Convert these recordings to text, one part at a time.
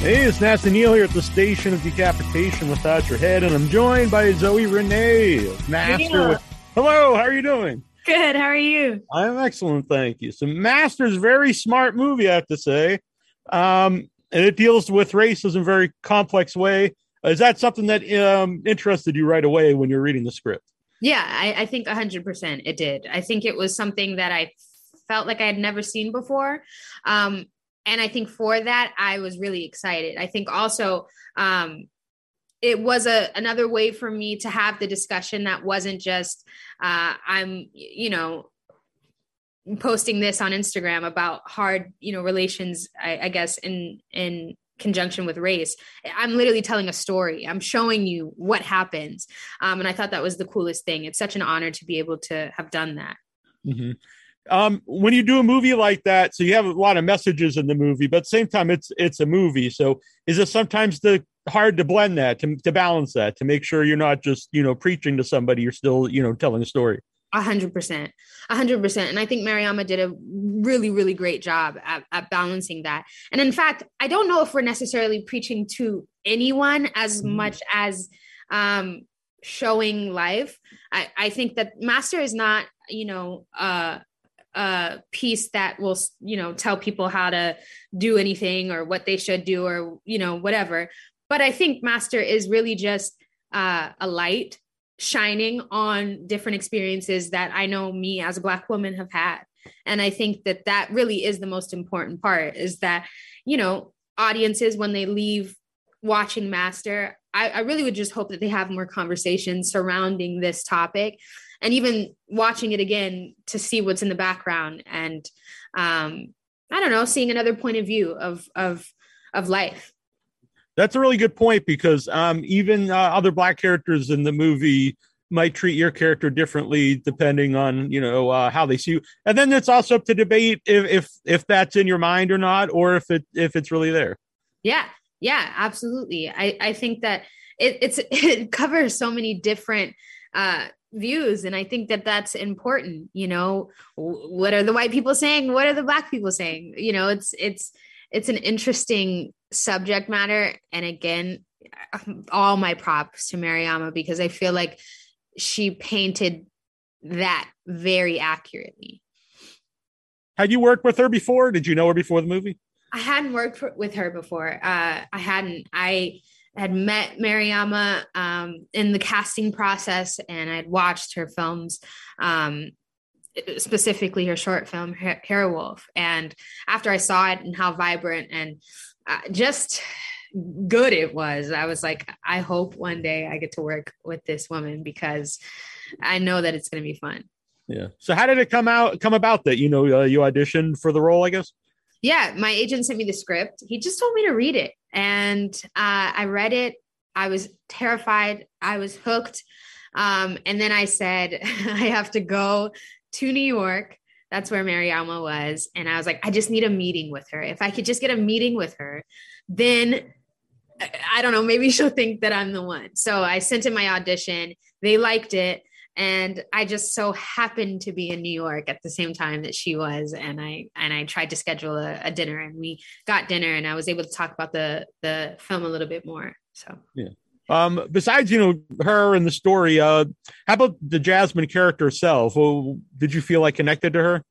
Hey, it's Nasty Neal here at the Station of Decapitation without your head, and I'm joined by Zoe Renee, Master. With, hello, how are you doing? Good. How are you? I'm excellent, thank you. So, Master's very smart movie, I have to say, um, and it deals with races in a very complex way. Is that something that um, interested you right away when you're reading the script? Yeah, I, I think 100% it did. I think it was something that I felt like I had never seen before. Um, and I think for that, I was really excited. I think also um, it was a another way for me to have the discussion that wasn't just uh, I'm, you know, posting this on Instagram about hard, you know, relations. I, I guess in in conjunction with race. I'm literally telling a story. I'm showing you what happens, um, and I thought that was the coolest thing. It's such an honor to be able to have done that. Mm-hmm um, when you do a movie like that, so you have a lot of messages in the movie, but at the same time, it's it's a movie. So is it sometimes the hard to blend that to, to balance that to make sure you're not just you know preaching to somebody, you're still you know telling a story. A hundred percent, a hundred percent, and I think Mariama did a really, really great job at, at balancing that. And in fact, I don't know if we're necessarily preaching to anyone as mm. much as um, showing life. I, I think that Master is not, you know, uh, a piece that will you know tell people how to do anything or what they should do or you know whatever. But i think master is really just uh, a light shining on different experiences that i know me as a black woman have had. And i think that that really is the most important part is that you know audiences when they leave watching master I, I really would just hope that they have more conversations surrounding this topic and even watching it again to see what's in the background and um, I don't know, seeing another point of view of of of life. That's a really good point because um, even uh, other black characters in the movie might treat your character differently depending on you know uh, how they see you, and then it's also up to debate if if if that's in your mind or not, or if it if it's really there. Yeah, yeah, absolutely. I I think that it, it's it covers so many different uh views and i think that that's important you know? What are the white people saying? What are the black people saying? You know it's it's it's an interesting subject matter and again all my props to mariama because i feel like she painted that very accurately. Had you worked with her before? Did you know her before the movie? I hadn't worked with her before. Uh i hadn't. I had met Mariama um, in the casting process and I'd watched her films, um, specifically her short film, Hair Wolf. And after I saw it and how vibrant and uh, just good it was, I was like, I hope one day I get to work with this woman because I know that it's going to be fun. Yeah. So how did it come out, come about that, you know, uh, you auditioned for the role, I guess? Yeah. My agent sent me the script. He just told me to read it and uh, I read it. I was terrified. I was hooked. Um, and then I said, I have to go to New York. That's where Mariama was. And I was like, I just need a meeting with her. If I could just get a meeting with her, then I don't know, maybe she'll think that I'm the one. So I sent in my audition. They liked it and i just so happened to be in new york at the same time that she was. And i and i tried to schedule a, a, dinner and we got dinner and i was able to talk about the the film a little bit more. So. Yeah. Um besides you know her and the story uh how about the jasmine character herself? Well, did you feel like connected to her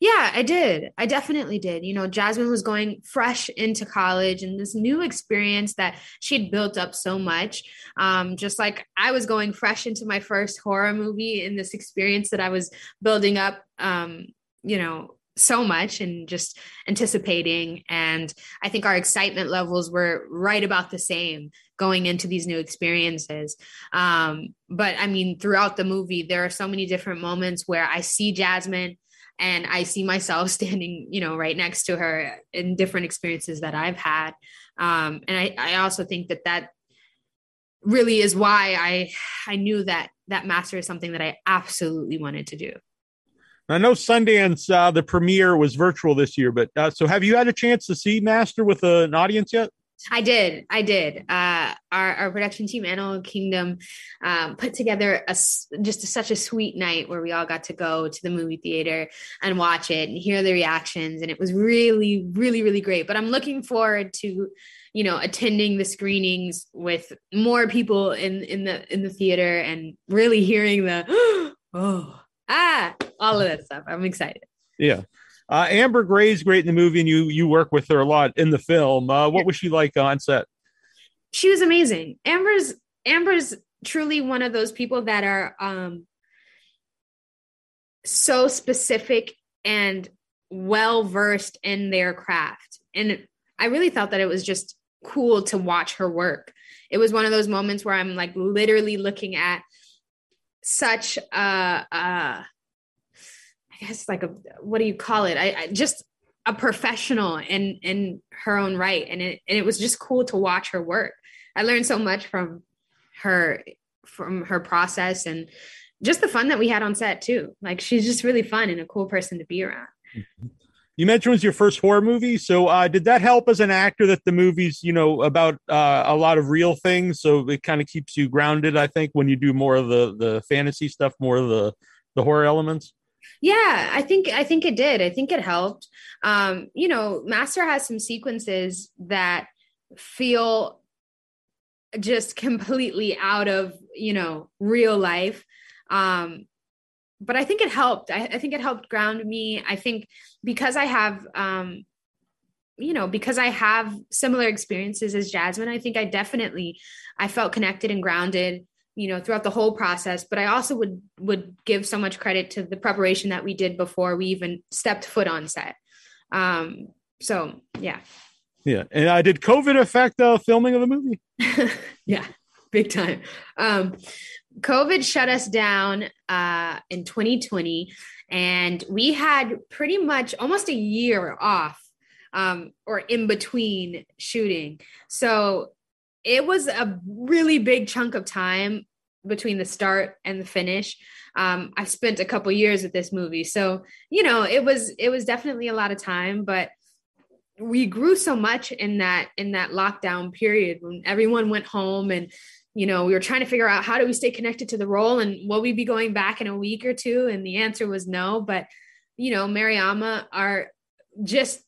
yeah, I did. I definitely did. You know, Jasmine was going fresh into college and this new experience that she'd built up so much. Um, just like I was going fresh into my first horror movie in this experience that I was building up, um, you know, so much and just anticipating. And I think our excitement levels were right about the same going into these new experiences. Um, but I mean, throughout the movie, there are so many different moments where I see Jasmine and i see myself standing you know right next to her in different experiences that i've had um, and I, I also think that that really is why i i knew that that master is something that i absolutely wanted to do I know Sundance, uh, the premiere was virtual this year, but uh, so have you had a chance to see Master with uh, an audience yet? I did. I did. Uh, our, our production team, Animal Kingdom, um, put together a just a, such a sweet night where we all got to go to the movie theater and watch it and hear the reactions, and it was really, really, really great. But I'm looking forward to, you know, attending the screenings with more people in in the in the theater and really hearing the oh ah all of that stuff. I'm excited. Yeah. Uh, Amber Gray's great in the movie, and you you work with her a lot in the film. Uh, what was she like on set? She was amazing. Amber's Amber's truly one of those people that are um, so specific and well versed in their craft, and I really thought that it was just cool to watch her work. It was one of those moments where I'm like literally looking at such a, a guess like a what do you call it? I, I just a professional in in her own right, and it and it was just cool to watch her work. I learned so much from her from her process and just the fun that we had on set too. Like she's just really fun and a cool person to be around. You mentioned it was your first horror movie, so uh, did that help as an actor that the movie's you know about uh, a lot of real things, so it kind of keeps you grounded. I think when you do more of the the fantasy stuff, more of the the horror elements. Yeah, I think I think it did. I think it helped. Um, you know, Master has some sequences that feel just completely out of, you know, real life. Um, but I think it helped. I, I think it helped ground me. I think because I have um, you know because i have similar experiences as jasmine i think i definitely i felt connected and grounded you know throughout the whole process but i also would would give so much credit to the preparation that we did before we even stepped foot on set. Um so yeah. Yeah. And i uh, did covid affect the filming of the movie? Yeah big time. Um covid shut us down uh in 2020 and we had pretty much almost a year off um or in between shooting. So it was a really big chunk of time between the start and the finish. Um, I spent a couple years with this movie, so you know it was it was definitely a lot of time, but we grew so much in that in that lockdown period when everyone went home and you know we were trying to figure out how do we stay connected to the role and will we be going back in a week or two? And the answer was no. But you know mariama are just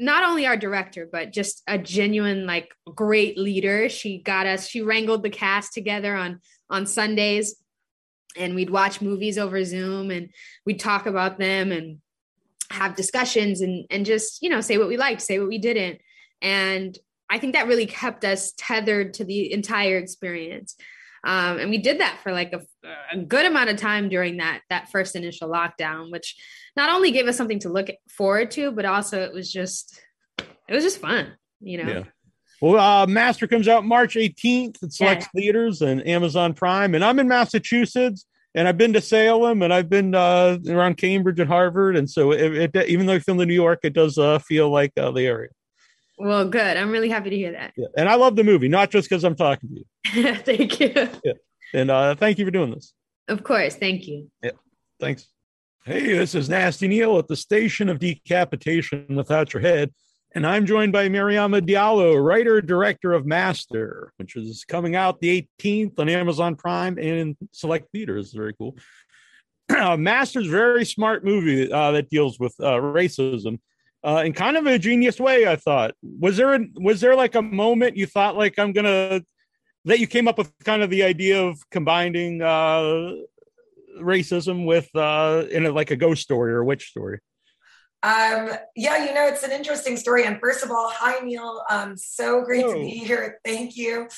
not only our director but just a genuine like great leader. She got us she wrangled the cast together on on sundays and we'd watch movies over zoom and we'd talk about them and have discussions and and just you know say what we liked say what we didn't. And i think that really kept us tethered to the entire experience um, and we did that for like a, a, good amount of time during that that first initial lockdown which not only gave us something to look forward to but also it was just it was just fun you know yeah. Well, uh, Master comes out March 18th at select yeah. theaters and Amazon Prime. And I'm in Massachusetts and I've been to Salem and I've been uh, around Cambridge and Harvard. And so it, it, even though I filmed in New York, it does uh, feel like uh, the area. Well, good. I'm really happy to hear that. Yeah. And I love the movie, not just because I'm talking to you. thank you. Yeah. And uh, thank you for doing this. Of course. Thank you. Yeah. Thanks. Hey, this is Nasty Neal at the station of decapitation without your head. And I'm joined by Mariama Diallo, writer director of Master, which is coming out the 18th on Amazon Prime and in select theaters. Very cool. Uh, Master's very smart movie uh, that deals with uh, racism uh, in kind of a genius way. I thought. Was there a, was there like a moment you thought like I'm gonna that you came up with kind of the idea of combining uh, racism with uh, in a, like a ghost story or a witch story? Um, yeah, you know, it's an interesting story. And first of all, hi, Neal. Um, so great to be here. Thank you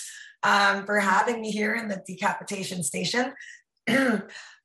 um, for having me here in the decapitation station.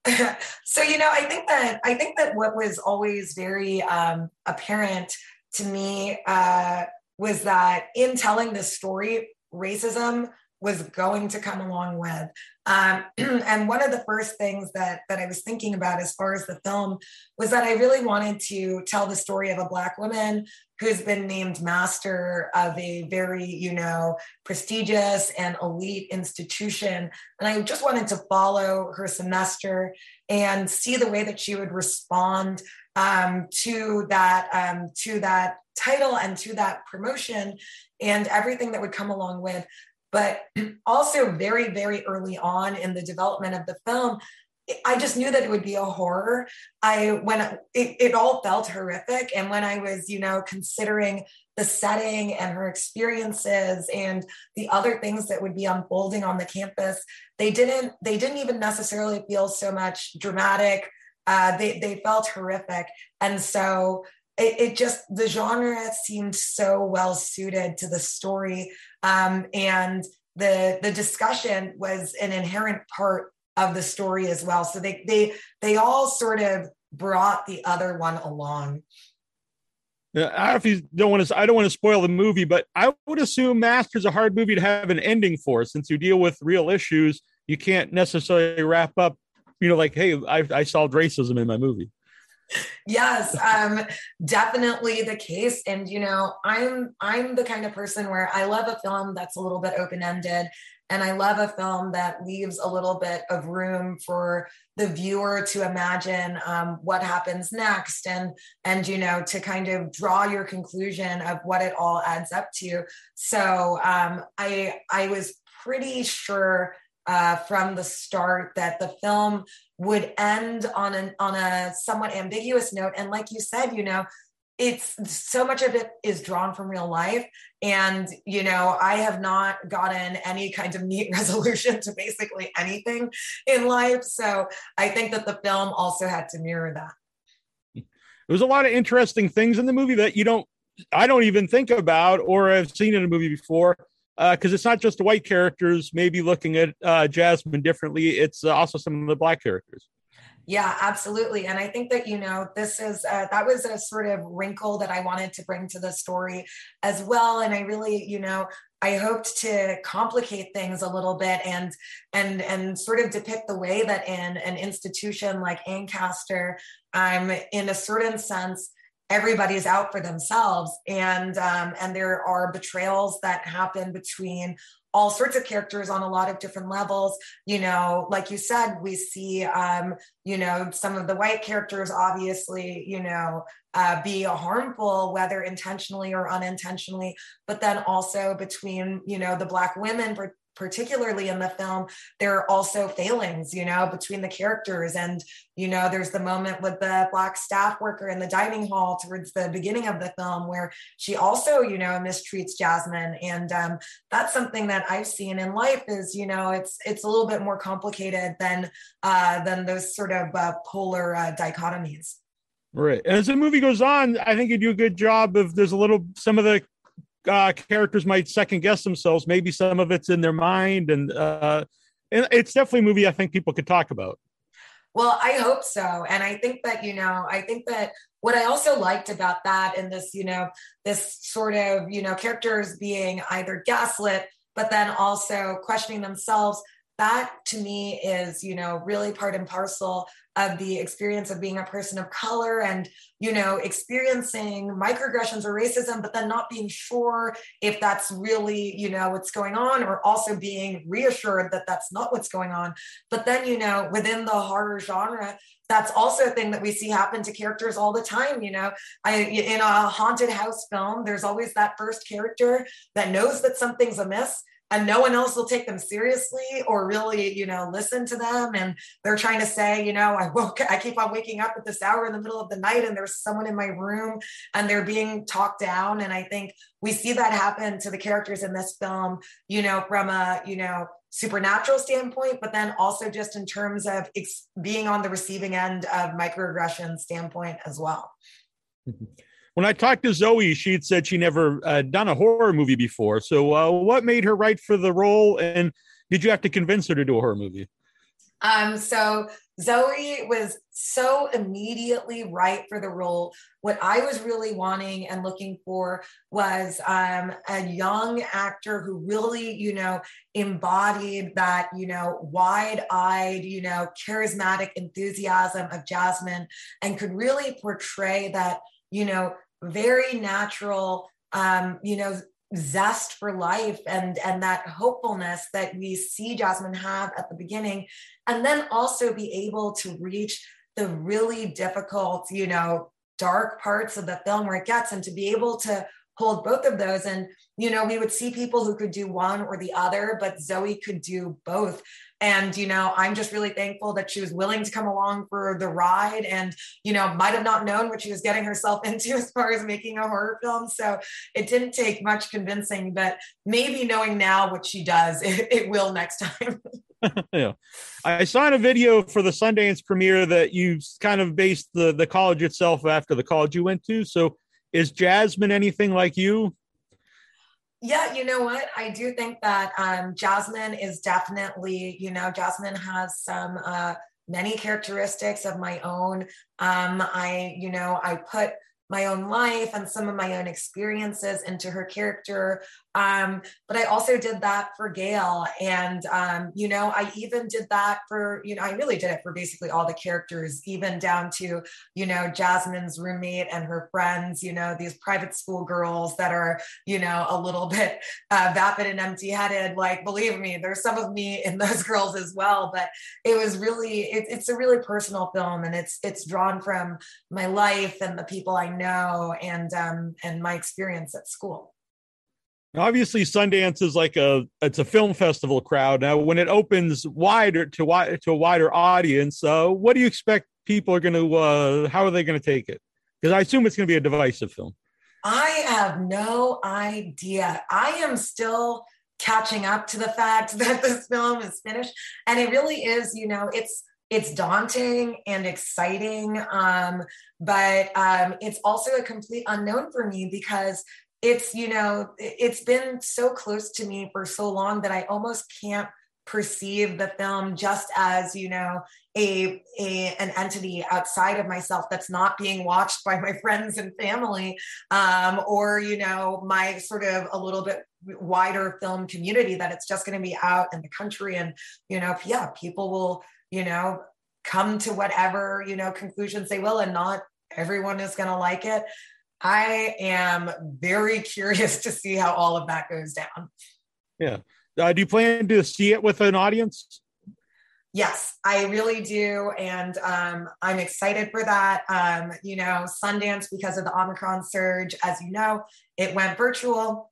so, you know, I think that I think that what was always very um, apparent to me uh, was that in telling this story, racism was going to come along with. Um, and one of the first things that that I was thinking about as far as the film was that I really wanted to tell the story of a black woman who's been named master of a very, you know, prestigious and elite institution. And I just wanted to follow her semester and see the way that she would respond um, to that um, to that title and to that promotion and everything that would come along with. But also very very early on in the development of the film, I just knew that it would be a horror. I when it, it all felt horrific, and when I was you know considering the setting and her experiences and the other things that would be unfolding on the campus, they didn't they didn't even necessarily feel so much dramatic. Uh, they they felt horrific, and so it, it, just the genre seemed so well suited to the story, um, and the the discussion was an inherent part of the story as well. So they they they all sort of brought the other one along. Yeah, I don't know if you don't want to. I don't want to spoil the movie, but I would assume Master's a hard movie to have an ending for, since you deal with real issues. You can't necessarily wrap up, you know, like, hey, I, I solved racism in my movie. Yes, um, definitely the case. And you know, I'm I'm the kind of person where I love a film that's a little bit open ended and I love a film that leaves a little bit of room for the viewer to imagine um, what happens next and and you know to kind of draw your conclusion of what it all adds up to. So um, I I was pretty sure uh, from the start that the film would end on an on a somewhat ambiguous note. And like you said, you know, it's so much of it is drawn from real life. And you know i have not gotten any kind of neat resolution to basically anything in life. So i think that the film also had to mirror that. There's a lot of interesting things in the movie that you don't i don't even think about or have seen in a movie before because uh, it's not just the white characters maybe looking at uh, jasmine differently it's uh, also some of the black characters yeah, absolutely. And I think that, you know, this is, uh, that was a sort of wrinkle that I wanted to bring to the story as well. And I really, you know, I hoped to complicate things a little bit and and and sort of depict the way that in an institution like Ancaster, um, in a certain sense, everybody's out for themselves, and um, and there are betrayals that happen between all sorts of characters on a lot of different levels. You know, like you said, we see, um, you know, some of the white characters obviously, you know, uh, be harmful, whether intentionally or unintentionally, but then also between, you know, the black women, particularly in the film, there are also failings, you know, between the characters. And, you know, there's the moment with the black staff worker in the dining hall towards the beginning of the film where she also, you know, mistreats Jasmine. And um, that's something that I've seen in life is, you know, it's it's a little bit more complicated than uh, than those sort of uh, polar uh, dichotomies. Right. And as the movie goes on, I think you do a good job of there's a little some of the uh, characters might second guess themselves. Maybe some of it's in their mind, and uh, and it's definitely a movie I think people could talk about. Well, I hope so, and I think that you know, I think that what I also liked about that and this, you know, this sort of you know characters being either gaslit, but then also questioning themselves that to me is you know really part and parcel of the experience of being a person of color and you know experiencing microaggressions or racism but then not being sure if that's really you know what's going on or also being reassured that that's not what's going on. But then you know within the horror genre that's also a thing that we see happen to characters all the time you know. I in a haunted house film there's always that first character that knows that something's amiss and no one else will take them seriously or really you know listen to them. And they're trying to say you know i woke i keep on waking up at this hour in the middle of the night and there's someone in my room and they're being talked down. And i think we see that happen to the characters in this film you know from a you know supernatural standpoint but then also just in terms of ex- being on the receiving end of microaggression standpoint as well mm-hmm. When I talked to Zoe, she had said she never uh, done a horror movie before. So, uh, what made her right for the role? And did you have to convince her to do a horror movie? Um, so Zoe was so immediately right for the role. What I was really wanting and looking for was um, a young actor who really, you know, embodied that, you know, wide eyed, you know, charismatic enthusiasm of Jasmine and could really portray that, you know, very natural, um, you know, zest for life and and that hopefulness that we see Jasmine have at the beginning, and then also be able to reach the really difficult, you know, dark parts of the film where it gets and to be able to hold both of those. And you know we would see people who could do one or the other but zoe could do both and you know i'm just really thankful that she was willing to come along for the ride and you know might have not known what she was getting herself into as far as making a horror film so it didn't take much convincing but maybe knowing now what she does it, it will next time yeah. I saw in a video for the Sundance premiere that you kind of based the the college itself after the college you went to. So is Jasmine anything like you? Yeah, you know what? I do think that um, Jasmine is definitely, you know, Jasmine has some uh, many characteristics of my own. Um, I, you know, I put my own life and some of my own experiences into her character. Um, but I also did that for Gail. And, um, you know, I even did that for, you know, I really did it for basically all the characters, even down to, you know, Jasmine's roommate and her friends, you know, these private school girls that are, you know, a little bit uh, vapid and empty headed. Like, believe me, there's some of me in those girls as well. But it was really, it, it's a really personal film and it's, it's drawn from my life and the people I know and um, and my experience at school. Obviously, Sundance is like a it's a film festival crowd. Now, when it opens wider to wide to a wider audience, uh, what do you expect people are going to? Uh, how are they going to take it? Because I assume it's going to be a divisive film. I have no idea. I am still catching up to the fact that this film is finished, and it really is. You know, it's it's daunting and exciting um, but um, it's also a complete unknown for me because it's you know it's been so close to me for so long that i almost can't perceive the film just as you know a, a an entity outside of myself that's not being watched by my friends and family um, or you know my sort of a little bit wider film community that it's just going to be out in the country and you know yeah people will you know, come to whatever, you know, conclusions they will, and not everyone is going to like it. I am very curious to see how all of that goes down. Yeah. Uh, do you plan to see it with an audience? Yes, I really do. And um, I'm excited for that. Um, you know, Sundance, because of the Omicron surge, as you know, it went virtual,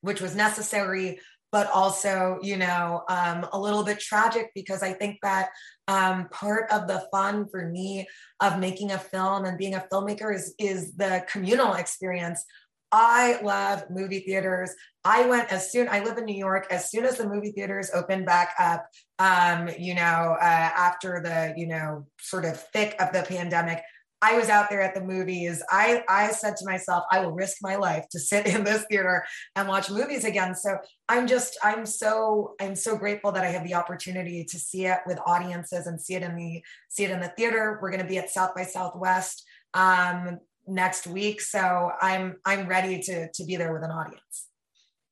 which was necessary but also, you know, um, a little bit tragic because I think that um, part of the fun for me of making a film and being a filmmaker is is the communal experience. I love movie theaters. I went as soon, I live in New York, as soon as the movie theaters opened back up, um, you know, uh, after the, you know, sort of thick of the pandemic, I was out there at the movies. I, I said to myself, I will risk my life to sit in this theater and watch movies again. So I'm just, I'm so, I'm so grateful that I have the opportunity to see it with audiences and see it in the, see it in the theater. We're going to be at South by Southwest um, next week. So I'm, I'm ready to, to be there with an audience.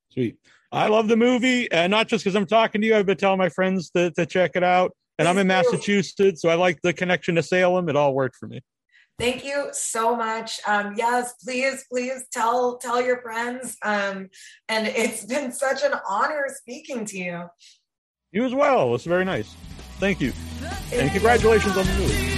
Sweet. I love the movie, and not just because I'm talking to you. I've been telling my friends to, to check it out. And I'm in Massachusetts, so I like the connection to Salem. It all worked for me. Thank you so much. Um, yes, please, please tell tell your friends. Um, and it's been such an honor speaking to you. You as well. It's very nice. Thank you. And congratulations on the movie.